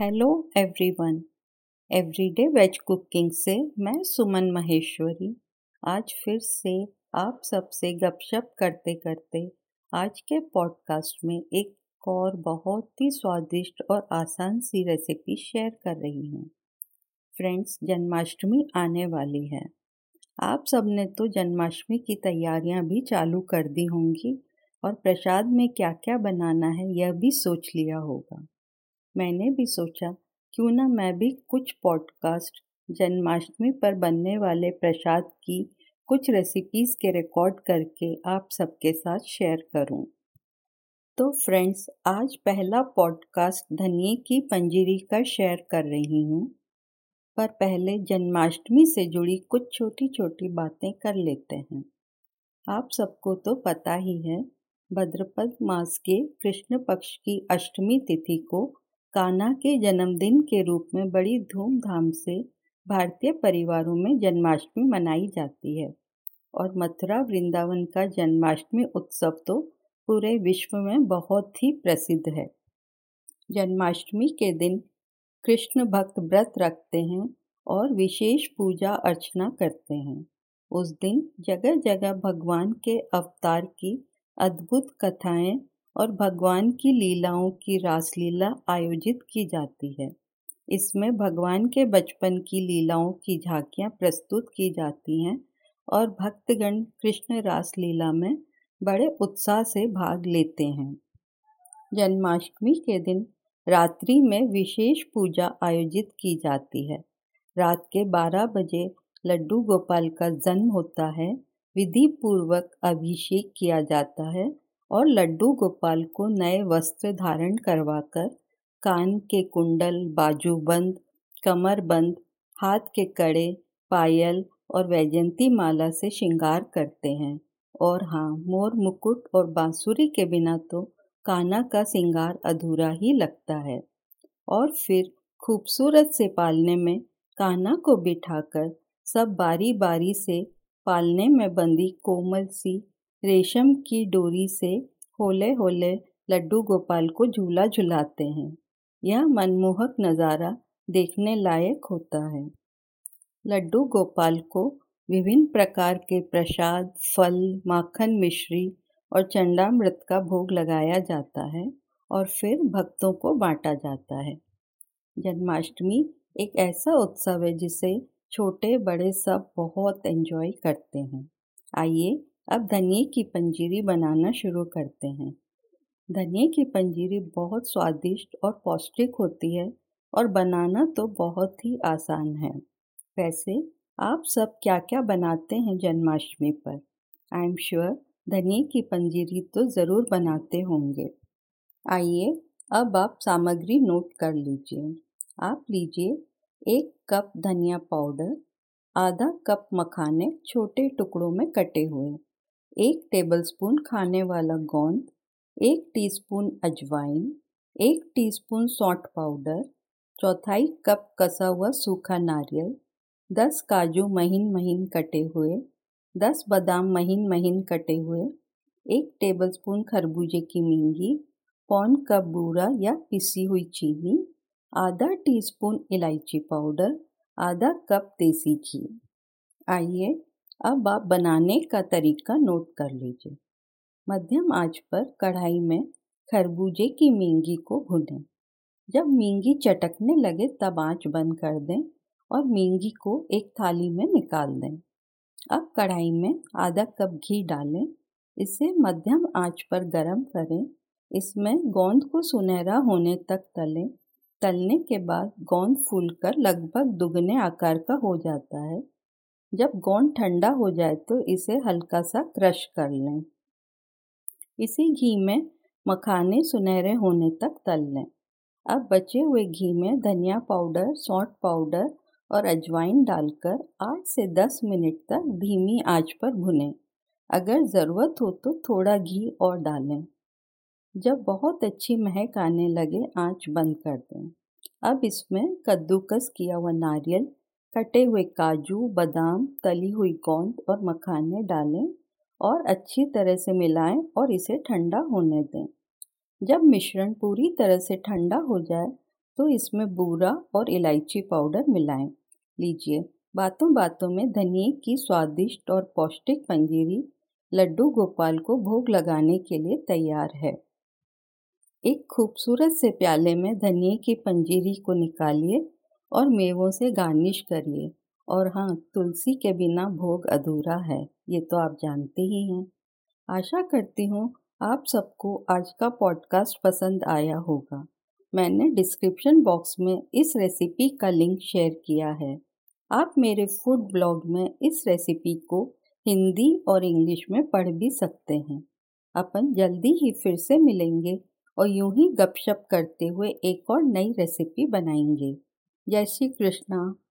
Hello everyone everyday veg cooking से मैं सुमन महेश्वरी। आज फिर से आप सबसे गपशप करते करते आज के पॉडकास्ट में एक और बहुत ही स्वादिष्ट और आसान सी रेसिपी शेयर कर रही हूँ। फ्रेंड्स जन्माष्टमी आने वाली है। आप सबने तो जन्माष्टमी की तैयारियाँ भी चालू कर दी होंगी और प्रसाद में क्या क्या बनाना है यह भी सोच लिया होगा। मैंने भी सोचा क्यों ना मैं भी कुछ पॉडकास्ट जन्माष्टमी पर बनने वाले प्रसाद की कुछ रेसिपीज़ के रिकॉर्ड करके आप सबके साथ शेयर करूँ। तो फ्रेंड्स आज पहला पॉडकास्ट धनिए की पंजीरी का शेयर कर रही हूँ, पर पहले जन्माष्टमी से जुड़ी कुछ छोटी छोटी बातें कर लेते हैं आप सबको तो पता ही है भद्रपद मास के कृष्ण पक्ष की अष्टमी तिथि को कान्हा के जन्मदिन के रूप में बड़ी धूमधाम से भारतीय परिवारों में जन्माष्टमी मनाई जाती है और मथुरा वृंदावन का जन्माष्टमी उत्सव तो पूरे विश्व में बहुत ही प्रसिद्ध है। जन्माष्टमी के दिन कृष्ण भक्त व्रत रखते हैं और विशेष पूजा अर्चना करते हैं। उस दिन जगह जगह भगवान के अवतार की अद्भुत कथाएँ और भगवान की लीलाओं की रासलीला आयोजित की जाती है। इसमें भगवान के बचपन की लीलाओं की झांकियाँ प्रस्तुत की जाती हैं और भक्तगण कृष्ण रासलीला में बड़े उत्साह से भाग लेते हैं। जन्माष्टमी के दिन रात्रि में विशेष पूजा आयोजित की जाती है। रात के 12 बजे लड्डू गोपाल का जन्म होता है। विधि पूर्वक अभिषेक किया जाता है और लड्डू गोपाल को नए वस्त्र धारण करवाकर कान के कुंडल बाजूबंद कमरबंद हाथ के कड़े, पायल और वैजंती माला से श्रृंगार करते हैं। और हाँ मोर मुकुट और बांसुरी के बिना तो काना का श्रृंगार अधूरा ही लगता है। और फिर खूबसूरत से पालने में कान्हा को बिठाकर सब बारी बारी से पालने में बंदी कोमल सी रेशम की डोरी से होले होले लड्डू गोपाल को झूला झुलाते हैं। यह मनमोहक नज़ारा देखने लायक होता है। लड्डू गोपाल को विभिन्न प्रकार के प्रसाद, फल, माखन मिश्री और चंडामृत का भोग लगाया जाता है और फिर भक्तों को बांटा जाता है। जन्माष्टमी एक ऐसा उत्सव है जिसे छोटे बड़े सब बहुत एंजॉय करते हैं। आइए अब धनिए की पंजीरी बनाना शुरू करते हैं। धनिए की पंजीरी बहुत स्वादिष्ट और पौष्टिक होती है और बनाना तो बहुत ही आसान है। वैसे, आप सब क्या क्या बनाते हैं जन्माष्टमी पर? आई एम श्योर धनिए की पंजीरी तो ज़रूर बनाते होंगे। आइए, अब आप सामग्री नोट कर लीजिए। आप लीजिए एक कप धनिया पाउडर, आधा कप मखाने छोटे टुकड़ों में कटे हुए। एक टेबलस्पून खाने वाला गोंद, एक टीस्पून अजवाइन, एक टीस्पून सौंठ पाउडर चौथाई कप कसा हुआ सूखा नारियल, दस काजू महीन महीन कटे हुए, दस बादाम महीन महीन कटे हुए, एक टेबलस्पून खरबूजे की मींगी, पौन कप बूरा या पिसी हुई चीनी, आधा टीस्पून इलायची पाउडर आधा कप देसी घी। आइए अब आप बनाने का तरीका नोट कर लीजिए। मध्यम आँच पर कढ़ाई में खरबूजे की मींगी को भुनें। जब मींगी चटकने लगे तब आँच बंद कर दें और मींगी को एक थाली में निकाल दें। अब कढ़ाई में आधा कप घी डालें। इसे मध्यम आँच पर गरम करें। इसमें गोंद को सुनहरा होने तक तलें। तलने के बाद गोंद फूलकर लगभग दुगने आकार का हो जाता है। जब गोंद ठंडा हो जाए तो इसे हल्का सा क्रश कर लें। इसी घी में मखाने सुनहरे होने तक तल लें। अब बचे हुए घी में धनिया पाउडर, सौंठ पाउडर और अजवाइन डालकर आठ से दस मिनट तक धीमी आँच पर भुनें। अगर ज़रूरत हो तो थोड़ा घी और डालें। जब बहुत अच्छी महक आने लगे आँच बंद कर दें। अब इसमें कद्दूकस किया हुआ नारियल कटे हुए काजू, बादाम, तली हुई गोंद और मखाने डालें और अच्छी तरह से मिलाएँ और इसे ठंडा होने दें। जब मिश्रण पूरी तरह से ठंडा हो जाए तो इसमें बूरा और इलायची पाउडर मिलाएँ। लीजिए बातों बातों में धनिए की स्वादिष्ट और पौष्टिक पंजीरी लड्डू गोपाल को भोग लगाने के लिए तैयार है। एक खूबसूरत से प्याले में धनिए की पंजीरी को निकालिए और मेवों से गार्निश करिए। और हाँ तुलसी के बिना भोग अधूरा है, ये तो आप जानते ही हैं। आशा करती हूँ, आप सबको आज का पॉडकास्ट पसंद आया होगा। मैंने डिस्क्रिप्शन बॉक्स में इस रेसिपी का लिंक शेयर किया है। आप मेरे फ़ूड ब्लॉग में इस रेसिपी को हिंदी और इंग्लिश में पढ़ भी सकते हैं। अपन जल्दी ही फिर से मिलेंगे और यूँ ही गपशप करते हुए एक और नई रेसिपी बनाएँगे। जय श्री कृष्णा।